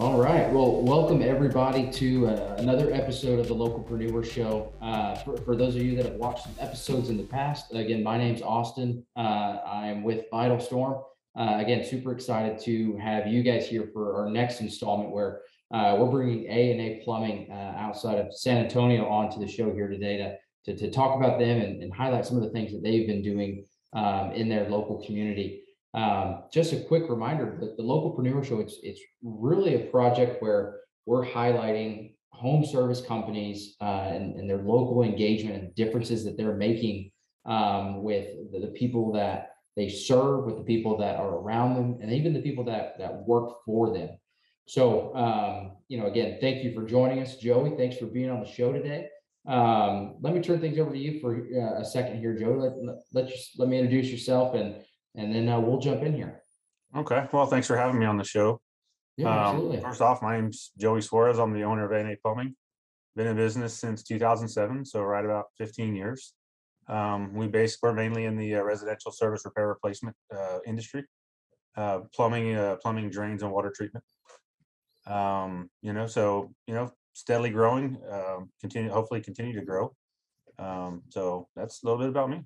All right. Well, welcome everybody to uh, another episode of the Localpreneur Show. Uh, for, for, those of you that have watched some episodes in the past, again, my name's Austin. Uh, I'm with VitalStorm. Uh, again, super excited to have you guys here for our next installment where uh, we're bringing A and A Plumbing uh, outside of San Antonio onto the show here today to, to, to talk about them and, and, highlight some of the things that they've been doing um, in their local community. Um, just a quick reminder that the Localpreneur Show, it's, it's really a project where we're highlighting home service companies uh, and, and, their local engagement and differences that they're making um, with the, the, people that they serve, with the people that are around them, and even the people that, that work for them. So, um, you know, again, thank you for joining us, Joey. Thanks for being on the show today. Um, let me turn things over to you for uh, a second here, Joey. Let, let, let, you, let me introduce yourself and and then uh, we'll jump in here. Okay. Well, thanks for having me on the show. Yeah, um, absolutely. First off, my name's Joey Suarez. I'm the owner of A&A Plumbing. Been in business since 2007, so right about 15 years. Um, we basically we're mainly in the uh, residential service repair replacement uh, industry, uh, plumbing, uh, plumbing, drains, and water treatment. Um, you know, so you know, steadily growing. Um, continue, hopefully, continue to grow. Um, so that's a little bit about me.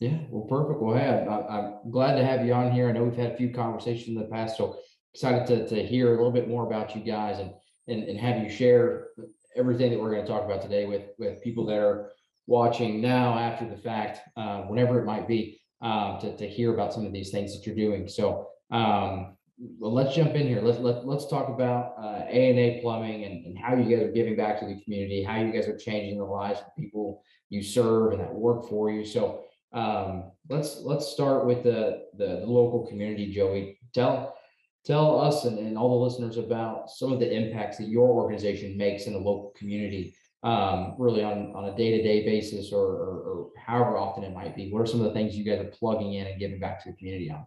Yeah, well, perfect. Well, hey, I, I'm glad to have you on here. I know we've had a few conversations in the past, so excited to, to hear a little bit more about you guys and, and, and have you share everything that we're going to talk about today with, with people that are watching now after the fact, uh, whenever it might be, um, to, to hear about some of these things that you're doing. So, um, well, let's jump in here. Let's let, let's talk about uh, A and A plumbing and, and how you guys are giving back to the community, how you guys are changing the lives of people you serve and that work for you. So, um, let's let's start with the, the, the local community, Joey. Tell tell us and, and all the listeners about some of the impacts that your organization makes in the local community, um, really on, on a day-to-day basis or, or, or however often it might be. What are some of the things you guys are plugging in and giving back to the community on?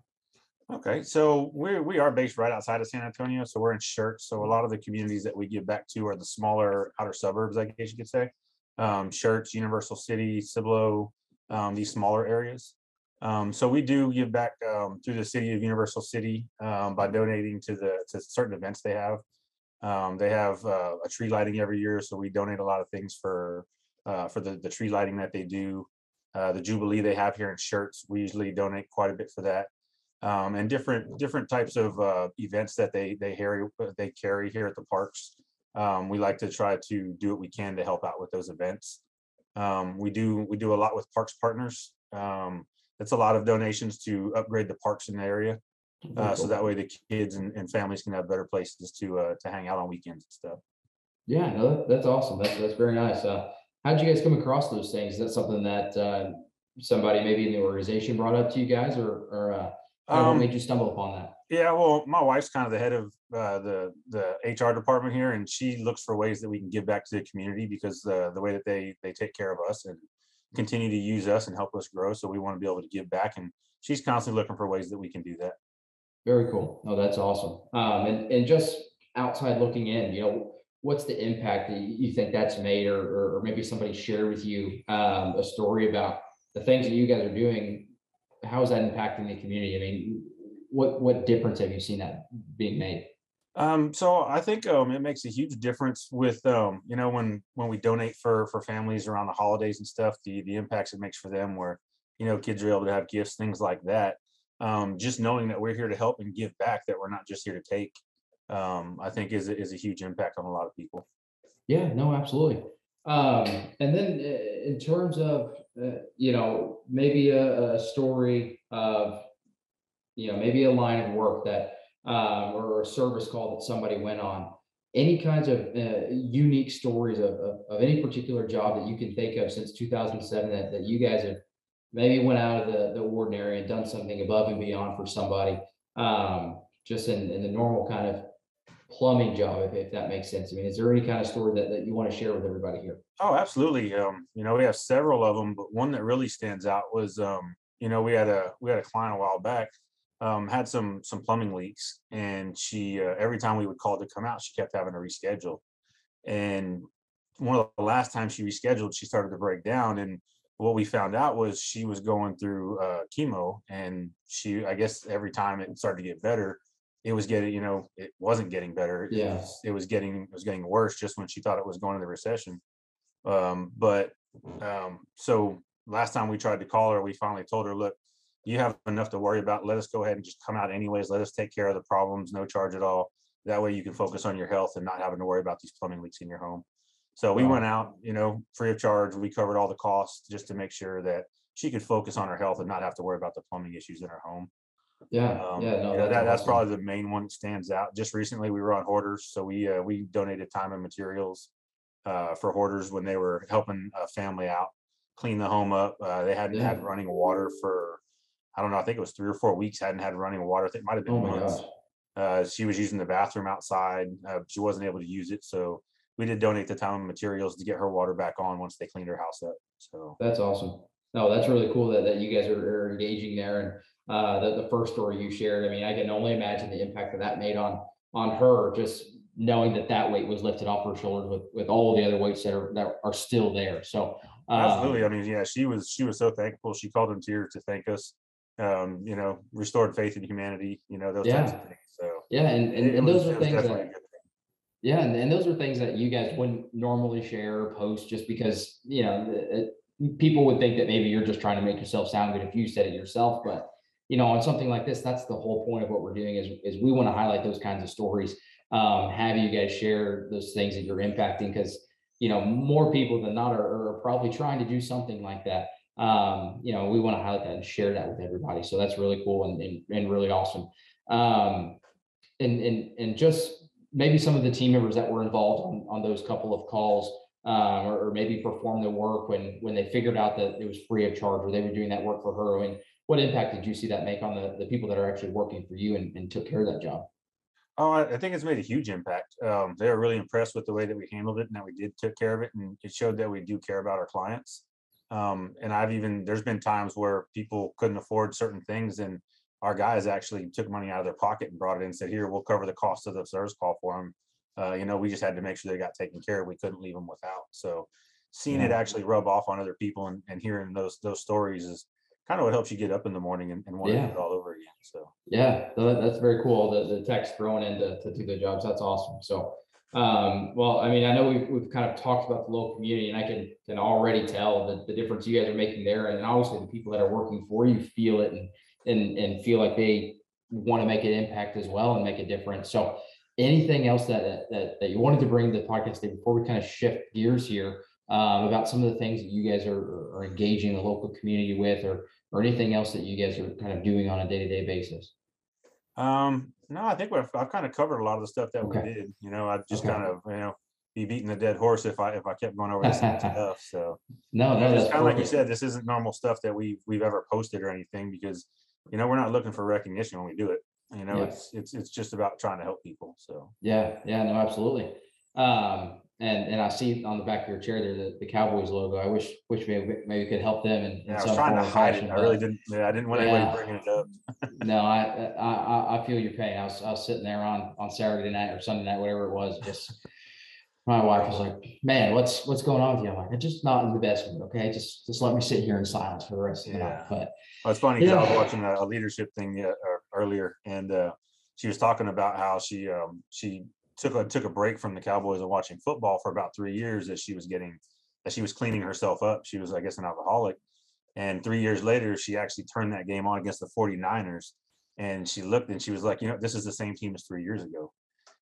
Okay, so we we are based right outside of San Antonio, so we're in Schertz. So a lot of the communities that we give back to are the smaller outer suburbs, I guess you could say. Um, Schertz, Universal City, Cibolo, um, these smaller areas. Um, so we do give back um, through the city of Universal City um, by donating to the to certain events they have. Um, they have uh, a tree lighting every year, so we donate a lot of things for uh, for the, the tree lighting that they do. Uh, the Jubilee they have here in Schertz, we usually donate quite a bit for that. Um, and different different types of uh, events that they they carry they carry here at the parks. we like to try to do what we can to help out with those events. Um, we do we do a lot with parks partners. Um, it's a lot of donations to upgrade the parks in the area, uh, so that way the kids and, and, families can have better places to uh, to hang out on weekends and stuff. Yeah, no, that, that's awesome. That's that's very nice. Uh, how did you guys come across those things? Is that something that uh, somebody maybe in the organization brought up to you guys, or or uh, um, made you stumble upon that? Yeah, well, my wife's kind of the head of uh, the the HR department here, and she looks for ways that we can give back to the community because the the way that they they take care of us and continue to use us and help us grow. So we want to be able to give back, and she's constantly looking for ways that we can do that. Very cool. Oh, that's awesome. Um, and and just outside looking in, you know, what's the impact that you think that's made, or or maybe somebody shared with you um, a story about the things that you guys are doing. How is that impacting the community? I mean, what what difference have you seen that being made? Um, so I think um, it makes a huge difference with um, you know when when we donate for for families around the holidays and stuff, the the impacts it makes for them, where you know kids are able to have gifts, things like that. Um, just knowing that we're here to help and give back, that we're not just here to take, um, I think is is a huge impact on a lot of people. Yeah, no, absolutely. Um, and then uh, in terms of uh, you know maybe a, a story of you know, maybe a line of work that, um, or a service call that somebody went on. Any kinds of uh, unique stories of, of, of, any particular job that you can think of since 2007 that, that you guys have maybe went out of the, the ordinary and done something above and beyond for somebody, um, just in, in the normal kind of plumbing job, if, if that makes sense. I mean, is there any kind of story that, that you want to share with everybody here? Oh, absolutely. Um, you know, we have several of them, but one that really stands out was, um, you know, we had a we had a client a while back um, had some some plumbing leaks, and she uh, every time we would call to come out, she kept having to reschedule. And one of the last times she rescheduled, she started to break down, and what we found out was she was going through uh, chemo, and she I guess every time it started to get better, it was getting, you know, it wasn't getting better. It Yeah. was- It was getting, it was getting worse just when she thought it was going into recession. Um, but, um, so last time we tried to call her, we finally told her, look, you have enough to worry about. Let us go ahead and just come out anyways. Let us take care of the problems, no charge at all. That way you can focus on your health and not having to worry about these plumbing leaks in your home. So we went out, you know, free of charge. We covered all the costs just to make sure that she could focus on her health and not have to worry about the plumbing issues in her home. Yeah, Um, yeah, no, you know, that, that's awesome. probably the main one that stands out. Just recently, we were on hoarders, so we, uh, we donated time and materials uh, for hoarders when they were helping a family out, clean the home up. Uh, they hadn't had Yeah. running water for, I don't know, I think it was three or four weeks, hadn't had running water. I think it might have Oh been my months. Uh, she was using the bathroom outside. Uh, she wasn't able to use it, so we did donate the time and materials to get her water back on once they cleaned her house up. So, That's awesome. No, that's really cool that, that you guys are, are engaging there and, uh, the, the first story you shared, I mean, I can only imagine the impact that that made on, on her, just knowing that that weight was lifted off her shoulders with, with all the other weights that are, that are still there, so. Absolutely. I um, mean, yeah, she was, she was so thankful. She called in tears to thank us. Um, you know, restored faith in humanity, you know, those types of Yeah. things. So. Yeah, and, and, and was- those are things definitely that, yeah, and, and those are things that you guys wouldn't normally share or post just because, you know, it- people would think that maybe you're just trying to make yourself sound good if you said it yourself, but you know, on something like this, that's the whole point of what we're doing is, is we want to highlight those kinds of stories. Um, have you guys share those things that you're impacting because, you know, more people than not are, are probably trying to do something like that. Um, you know, we want to highlight that and share that with everybody. So that's really cool and, and, and really awesome. Um, and, and, and just maybe some of the team members that were involved on, on those couple of calls, um, or, or maybe perform the work when, when they figured out that it was free of charge, or they were doing that work for her. I mean, what impact did you see that make on the, the people that are actually working for you and, and took care of that job? Oh, I think it's made a huge impact. Um, they were really impressed with the way that we handled it and that we did took care of it. And it showed that we do care about our clients. Um, and I've even, there's been times where people couldn't afford certain things and our guys actually took money out of their pocket and brought it in and said, here, we'll cover the cost of the service call for them. Uh, you know, we just had to make sure they got taken care of. We couldn't leave them without. So seeing it actually rub off on other people and, and hearing those, those stories is kind of what helps you get up in the morning and, and want to do it all over again. So. Yeah, that's very cool. The, the text thrown in to, to do the jobs. That's awesome. So, um, well, I mean, I know we've, we've kind of talked about the local community and I can, can already tell the, the difference you guys are making there. And obviously the people that are working for you feel it and, and, and feel like they want to make an impact as well and make a difference. So anything else that, that, that you wanted to bring to the podcast today before we kind of shift gears here, um, about some of the things that you guys are, are engaging the local community with or, or anything else that you guys are kind of doing on a day-to-day basis? Um, no, I think we've, I've kind of covered a lot of the stuff that we did, you know, I just Okay. kind of, you know, be beating the dead horse if I, if I kept going over same stuff, so. No, no, It's kind of like you said, this isn't normal stuff that we've, we've ever posted or anything, because, you know, we're not looking for recognition when we do it. You know, Yeah. it's, it's, it's just about trying to help people, so. Yeah, yeah, no, absolutely. Um, and, and I see on the back of your chair there, the, the Cowboys logo. I wish, wish maybe, maybe we could help them in. in Yeah, I was some trying to hide it, fashion, I really didn't, yeah, I didn't want Yeah. anybody bringing it up. No, I, I, I, feel your pain. I was, I was sitting there on, on Saturday night or Sunday night, whatever it was, just. My wife was like, man, what's, what's going on with you? I'm like, I'm just not in the best mood, okay? Just, just let me sit here in silence for the rest of the night. Yeah. But, Well, it's funny, 'cause I was watching a, a leadership thing yeah, uh, earlier, and uh, she was talking about how she um, she took a took a break from the Cowboys and watching football for about three years as she was getting as she was cleaning herself up. She was, I guess, an alcoholic, and three years later, she actually turned that game on against the 49ers, and she looked and she was like, you know, this is the same team as three years ago.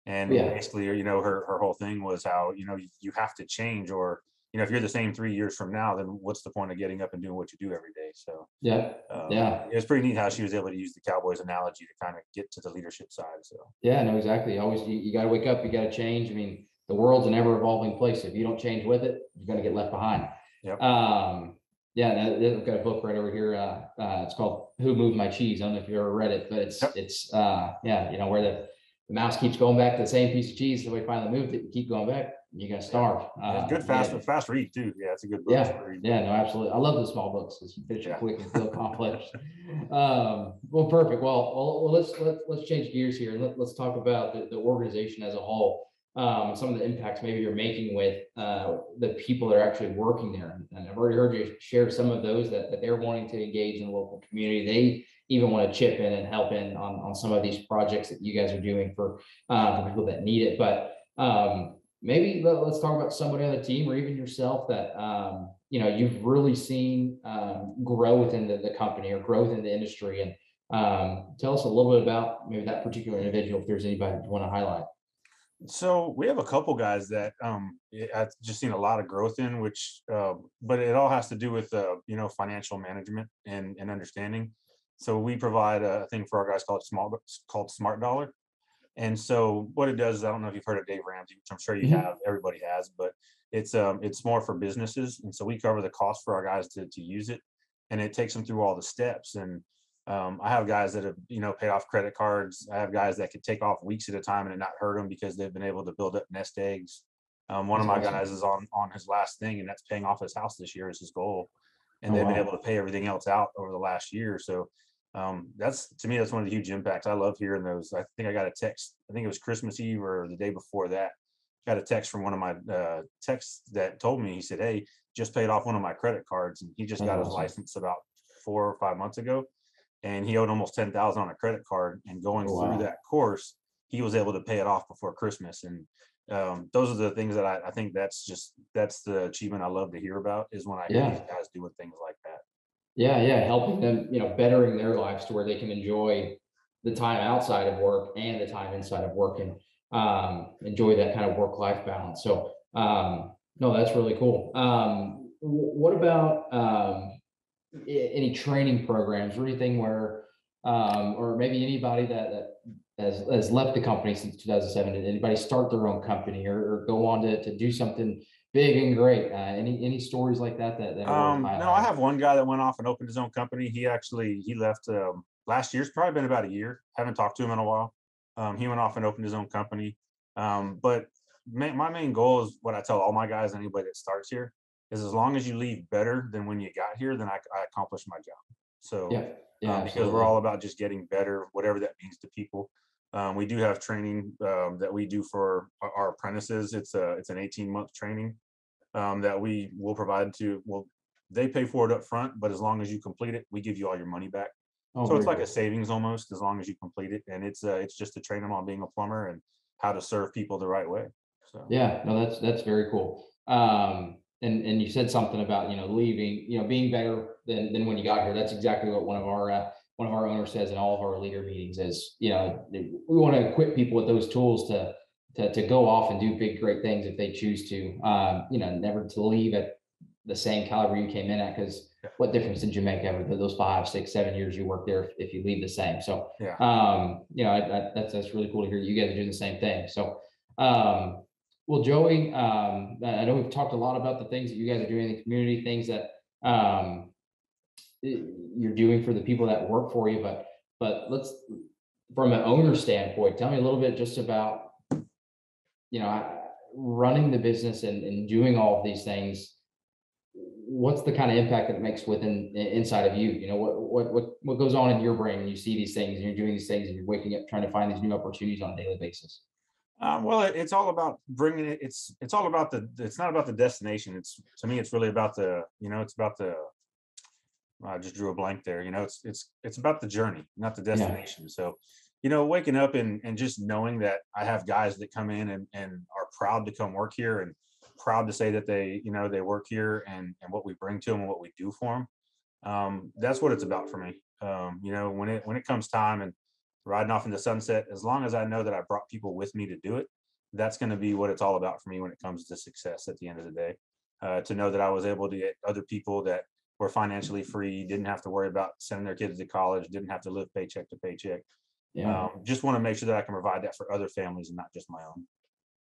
And Yeah. basically, you know, her her whole thing was how you know you, you have to change, or you know, if you're the same three years from now, then what's the point of getting up and doing what you do every day? So. yeah, Um, Yeah. It was pretty neat how she was able to use the Cowboys analogy to kind of get to the leadership side. So yeah, no, exactly. Always, you, you gotta wake up, you gotta change. I mean, the world's an ever evolving place. If you don't change with it, you're gonna get left behind. Yep. Um, yeah, I've got a book right over here. Uh, uh, it's called Who Moved My Cheese. I don't know if you ever read it, but it's, Yep. it's, uh, yeah, you know, where the, the mouse keeps going back to the same piece of cheese. So we finally moved it, you keep going back, you're gonna starve. yeah, Uh, good fast, yeah. fast read too. Yeah, it's a good book. Yeah, yeah, no, absolutely. I love the small books because you finish it Yeah. quick and feel accomplished. Um, well, perfect. Well, well, well, let's, let's, let's change gears here and let, let's talk about the, the organization as a whole. um, some of the impacts maybe you're making with uh, the people that are actually working there. And I've already heard you share some of those that, that they're wanting to engage in the local community. They even want to chip in and help in on, on some of these projects that you guys are doing for, uh, for people that need it. But um, maybe let, us talk about somebody on the team or even yourself that um, you know you've really seen um, grow within the, the company or growth in the industry and um, tell us a little bit about maybe that particular individual if there's anybody you want to highlight so we have a couple guys that um I've just seen a lot of growth in, which uh, but it all has to do with uh, you know financial management and, and understanding. So we provide a thing for our guys called small called SmartDollar. And so what it does is I don't know if you've heard of Dave Ramsey, which I'm sure you mm-hmm. have, everybody has, but it's um it's more for businesses. And so we cover the cost for our guys to to use it and it takes them through all the steps. And um, I have guys that have, you know, paid off credit cards. I have guys that could take off weeks at a time and it not hurt them because they've been able to build up nest eggs. Um, one of my guys is on on his last thing, and that's paying off his house this year is his goal, and oh, they've wow. been able to pay everything else out over the last year. So um, that's to me that's one of the huge impacts. I love hearing those. I think I got a text. I think it was Christmas Eve or the day before that. Got a text from one of my uh, texts that told me he said, "Hey, just paid off one of my credit cards, and he just got his license about four or five months ago." and he owed almost 10,000 on a credit card and going wow. through that course, he was able to pay it off before Christmas. And um, those are the things that I, I, think that's just, that's the achievement I love to hear about is when I hear these guys doing things like. Yeah. Yeah. Helping them, you know, bettering their lives to where they can enjoy the time outside of work and the time inside of work and um, enjoy that kind of work-life balance. So, um, no, that's really cool. Um, what about, um, any training programs or anything where, um, or maybe anybody that, that has, has left the company since 2007, did anybody start their own company or, or go on to, to do something big and great? Uh, any, any stories like that? that, that um, no, I have one guy that went off and opened his own company. He actually, he left, um, last year's probably been about a year. Haven't talked to him in a while. Um, he went off and opened his own company. Um, but my, my main goal is what I tell all my guys, anybody that starts here, is as long as you leave better than when you got here, then I, I accomplished my job. So yeah, yeah, um, because we're all about just getting better, whatever that means to people. Um, we do have training um, that we do for our, apprentices. It's a it's an 18 month training um, that we will provide to. Well, they pay for it up front, but as long as you complete it, we give you all your money back. Oh, so it's like a savings almost, as long as you complete it, and it's uh, it's just to train them on being a plumber and how to serve people the right way. So yeah, no, that's that's very cool. Um, and and you said something about you know leaving you know being better than than when you got here that's exactly what one of our uh, one of our owners says in all of our leader meetings is you know we want to equip people with those tools to to, to go off and do big great things if they choose to um, you know never to leave at the same caliber you came in at because what difference did you make ever those five six seven years you worked there if, you leave the same? So yeah. um you know I, I, that's that's really cool to hear you guys are doing the same thing. So um well, Joey, um, I know we've talked a lot about the things that you guys are doing in the community, things that um, you're doing for the people that work for you, but but let's from an owner standpoint, tell me a little bit just about you know running the business and, and doing all of these things. What's the kind of impact that it makes within inside of you? You know what what what what goes on in your brain when you see these things and you're doing these things and you're waking up trying to find these new opportunities on a daily basis. Um, well, it's all about bringing it. It's it's all about the. It's not about the destination. It's to me, it's really about the. You know, it's about the. I just drew a blank there. You know, it's it's it's about the journey, not the destination. Yeah. So, you know, waking up and and just knowing that I have guys that come in and and are proud to come work here and proud to say that they you know they work here and and what we bring to them and what we do for them. Um, that's what it's about for me. Um, you know, when it when it comes time and riding off in the sunset, as long as I know that I brought people with me to do it, that's going to be what it's all about for me when it comes to success at the end of the day. Uh, to know that I was able to get other people that were financially free, didn't have to worry about sending their kids to college, didn't have to live paycheck to paycheck. Yeah. Um, just want to make sure that I can provide that for other families and not just my own.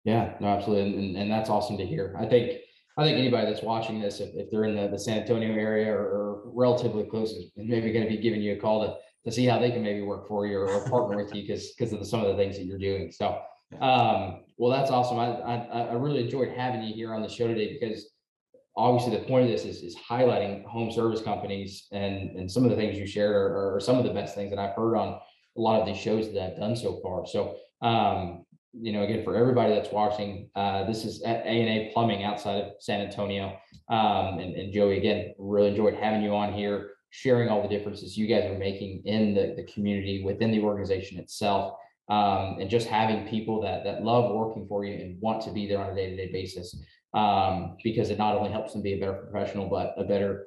Yeah, no, absolutely. And, and that's awesome to hear. I think, I think anybody that's watching this, if, if they're in the, the San Antonio area or, or relatively close, is maybe going to be giving you a call to to see how they can maybe work for you or, partner with you because because of the, some of the things that you're doing. So, um, well, that's awesome. I, I I really enjoyed having you here on the show today because obviously the point of this is is highlighting home service companies and and some of the things you shared are, are some of the best things that I've heard on a lot of these shows that I've done so far. So, um, you know, again, for everybody that's watching, uh, this is A and A Plumbing outside of San Antonio. Um, and, and Joey, again, really enjoyed having you on here, sharing all the differences you guys are making in the, the community, within the organization itself. Um, and just having people that, that love working for you and want to be there on a day-to-day basis. Um, because it not only helps them be a better professional, but a better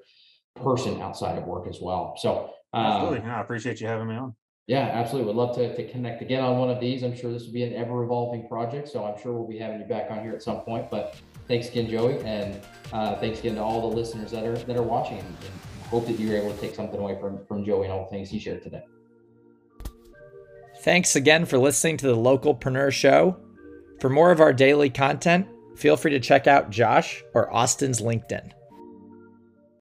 person outside of work as well. So, Absolutely. um, Yeah, I appreciate you having me on. yeah, absolutely. Would love to, to connect again on one of these. I'm sure this will be an ever evolving project, so I'm sure we'll be having you back on here at some point. But thanks again, Joey, and uh, thanks again to all the listeners that are that are watching. And, and hope that you were able to take something away from from Joey and all the things he shared today. Thanks again for listening to the Localpreneur Show. For more of our daily content, feel free to check out Josh or Austin's LinkedIn.